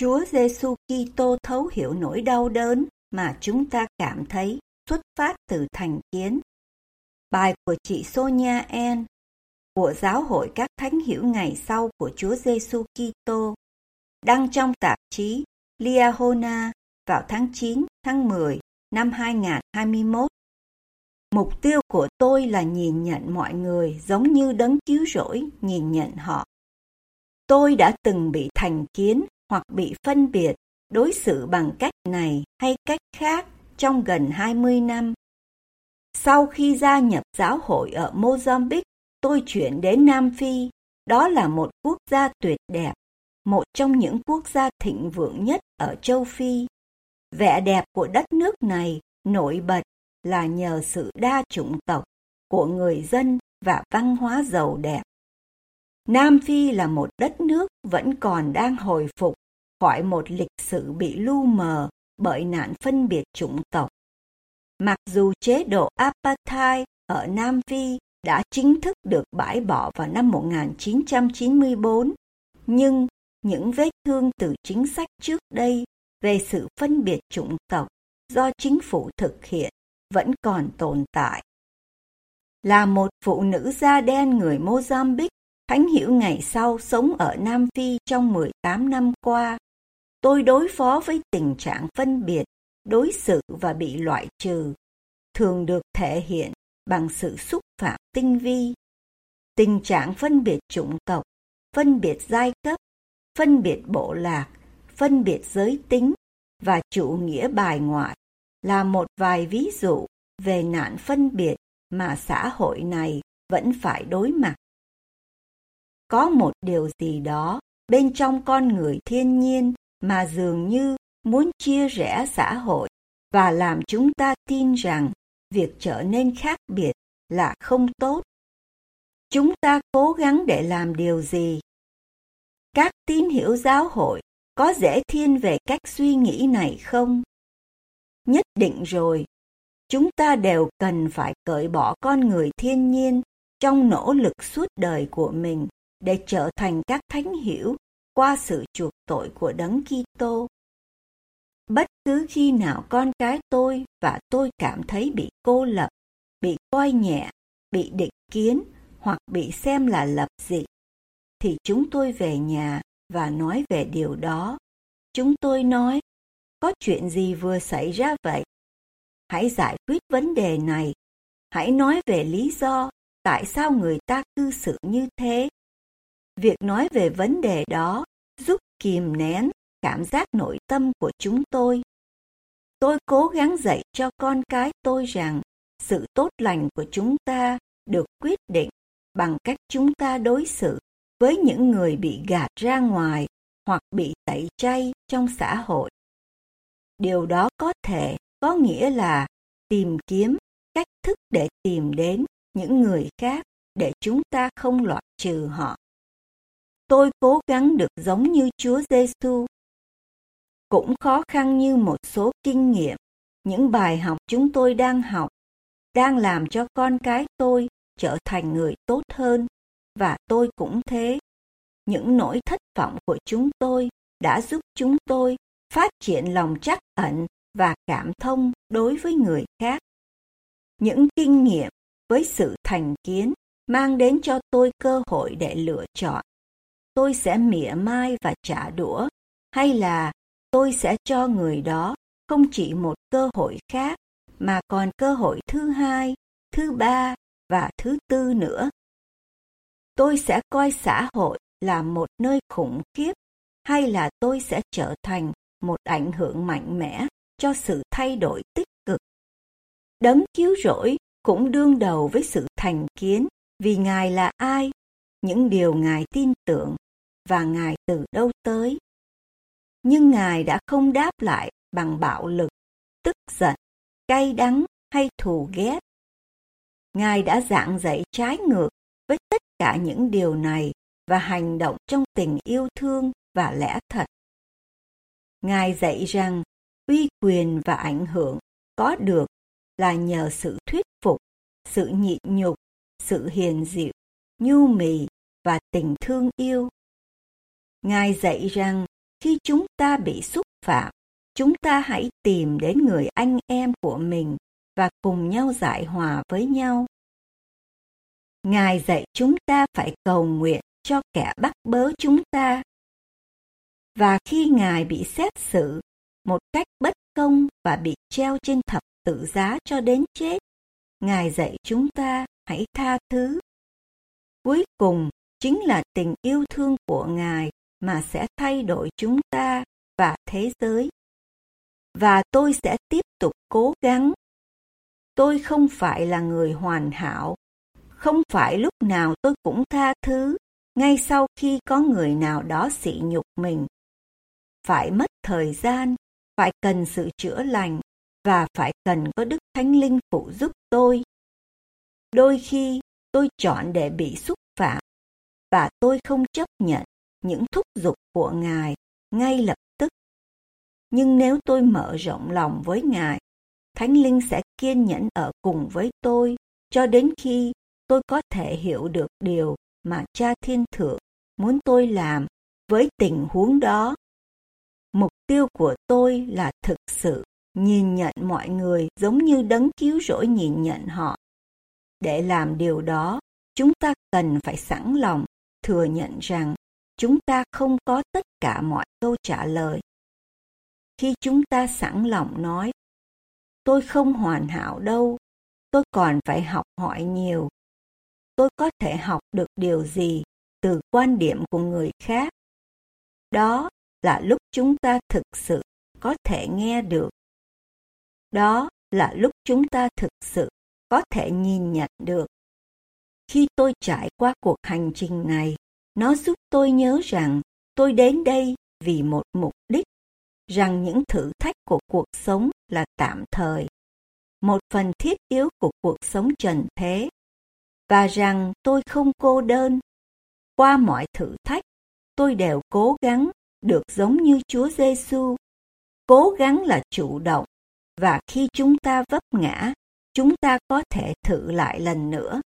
Chúa Giêsu Kitô thấu hiểu nỗi đau đớn mà chúng ta cảm thấy xuất phát từ thành kiến. Bài của chị Sonia En của Giáo hội các thánh hiểu ngày sau của Chúa Giêsu Kitô, đăng trong tạp chí Liahona vào tháng 9 tháng 10 năm 2021. Mục tiêu của tôi là nhìn nhận mọi người giống như đấng cứu rỗi nhìn nhận họ. Tôi đã từng bị thành kiến hoặc bị phân biệt, đối xử bằng cách này hay cách khác trong gần 20 năm. Sau khi gia nhập giáo hội ở Mozambique, tôi chuyển đến Nam Phi. Đó là một quốc gia tuyệt đẹp, một trong những quốc gia thịnh vượng nhất ở châu Phi. Vẻ đẹp của đất nước này nổi bật là nhờ sự đa chủng tộc của người dân và văn hóa giàu đẹp. Nam Phi là một đất nước vẫn còn đang hồi phục khỏi một lịch sử bị lu mờ bởi nạn phân biệt chủng tộc. Mặc dù chế độ apartheid ở Nam Phi đã chính thức được bãi bỏ vào năm 1994, nhưng những vết thương từ chính sách trước đây về sự phân biệt chủng tộc do chính phủ thực hiện vẫn còn tồn tại. Là một phụ nữ da đen người Mozambique, Thánh Hiểu ngày sau sống ở Nam Phi trong 18 năm qua tôi đối phó với tình trạng phân biệt, đối xử và bị loại trừ, thường được thể hiện bằng sự xúc phạm tinh vi. Tình trạng phân biệt chủng tộc, phân biệt giai cấp, phân biệt bộ lạc, phân biệt giới tính và chủ nghĩa bài ngoại là một vài ví dụ về nạn phân biệt mà xã hội này vẫn phải đối mặt. Có một điều gì đó bên trong con người thiên nhiên mà dường như muốn chia rẽ xã hội và làm chúng ta tin rằng việc trở nên khác biệt là không tốt. Chúng ta cố gắng để làm điều gì? Các tín hiểu giáo hội có dễ thiên về cách suy nghĩ này không? Nhất định rồi, chúng ta đều cần phải cởi bỏ con người thiên nhiên trong nỗ lực suốt đời của mình để trở thành các thánh hiểu qua sự chuộc tội của Đấng Kitô. Bất cứ khi nào con cái tôi và tôi cảm thấy bị cô lập, bị coi nhẹ, bị định kiến hoặc bị xem là lập dị, thì chúng tôi về nhà và nói về điều đó. Chúng tôi nói, có chuyện gì vừa xảy ra vậy? Hãy giải quyết vấn đề này. Hãy nói về lý do tại sao người ta cư xử như thế. Việc nói về vấn đề đó giúp kìm nén cảm giác nội tâm của chúng tôi. Tôi cố gắng dạy cho con cái tôi rằng sự tốt lành của chúng ta được quyết định bằng cách chúng ta đối xử với những người bị gạt ra ngoài hoặc bị tẩy chay trong xã hội. Điều đó có thể, có nghĩa là tìm kiếm cách thức để tìm đến những người khác để chúng ta không loại trừ họ tôi cố gắng được giống như Chúa Giêsu. Cũng khó khăn như một số kinh nghiệm, những bài học chúng tôi đang học, đang làm cho con cái tôi trở thành người tốt hơn, và tôi cũng thế. Những nỗi thất vọng của chúng tôi đã giúp chúng tôi phát triển lòng trắc ẩn và cảm thông đối với người khác. Những kinh nghiệm với sự thành kiến mang đến cho tôi cơ hội để lựa chọn tôi sẽ mỉa mai và trả đũa hay là tôi sẽ cho người đó không chỉ một cơ hội khác mà còn cơ hội thứ hai thứ ba và thứ tư nữa. Tôi sẽ coi xã hội là một nơi khủng khiếp hay là tôi sẽ trở thành một ảnh hưởng mạnh mẽ cho sự thay đổi tích cực. Đấng cứu rỗi cũng đương đầu với sự thành kiến vì Ngài là ai, những điều Ngài tin tưởng và Ngài từ đâu tới. Nhưng Ngài đã không đáp lại bằng bạo lực, tức giận, cay đắng hay thù ghét. Ngài đã giảng dạy trái ngược với tất cả những điều này và hành động trong tình yêu thương và lẽ thật. Ngài dạy rằng uy quyền và ảnh hưởng có được là nhờ sự thuyết phục, sự nhịn nhục, sự hiền dịu, nhu mì và tình thương yêu. Ngài dạy rằng khi chúng ta bị xúc phạm, chúng ta hãy tìm đến người anh em của mình và cùng nhau giải hòa với nhau. Ngài dạy chúng ta phải cầu nguyện cho kẻ bắt bớ chúng ta. Và khi Ngài bị xét xử một cách bất công và bị treo trên thập tự giá cho đến chết, Ngài dạy chúng ta hãy tha thứ. Cuối cùng chính là tình yêu thương của Ngài mà sẽ thay đổi chúng ta và thế giới. Và tôi sẽ tiếp tục cố gắng. Tôi không phải là người hoàn hảo, không phải lúc nào tôi cũng tha thứ ngay sau khi có người nào đó sỉ nhục mình. Phải mất thời gian, phải cần sự chữa lành và phải cần có Đức Thánh Linh phụ giúp tôi. Đôi khi tôi chọn để bị xúc phạm và tôi không chấp nhận những thúc giục của Ngài ngay lập tức. Nhưng nếu tôi mở rộng lòng với Ngài, Thánh Linh sẽ kiên nhẫn ở cùng với tôi cho đến khi tôi có thể hiểu được điều mà Cha Thiên Thượng muốn tôi làm với tình huống đó. Mục tiêu của tôi là thực sự nhìn nhận mọi người giống như đấng cứu rỗi nhìn nhận họ. Để làm điều đó, chúng ta cần phải sẵn lòng thừa nhận rằng chúng ta không có tất cả mọi câu trả lời. Khi chúng ta sẵn lòng nói, tôi không hoàn hảo đâu, tôi còn phải học hỏi nhiều. Tôi có thể học được điều gì từ quan điểm của người khác? Đó là lúc chúng ta thực sự có thể nghe được. Đó là lúc chúng ta thực sự có thể nhìn nhận được. Khi tôi trải qua cuộc hành trình này, nó giúp tôi nhớ rằng tôi đến đây vì một mục đích, rằng những thử thách của cuộc sống là tạm thời, một phần thiết yếu của cuộc sống trần thế, và rằng tôi không cô đơn. Qua mọi thử thách, tôi đều cố gắng được giống như Chúa Giêsu, cố gắng là chủ động và khi chúng ta vấp ngã, chúng ta có thể thử lại lần nữa.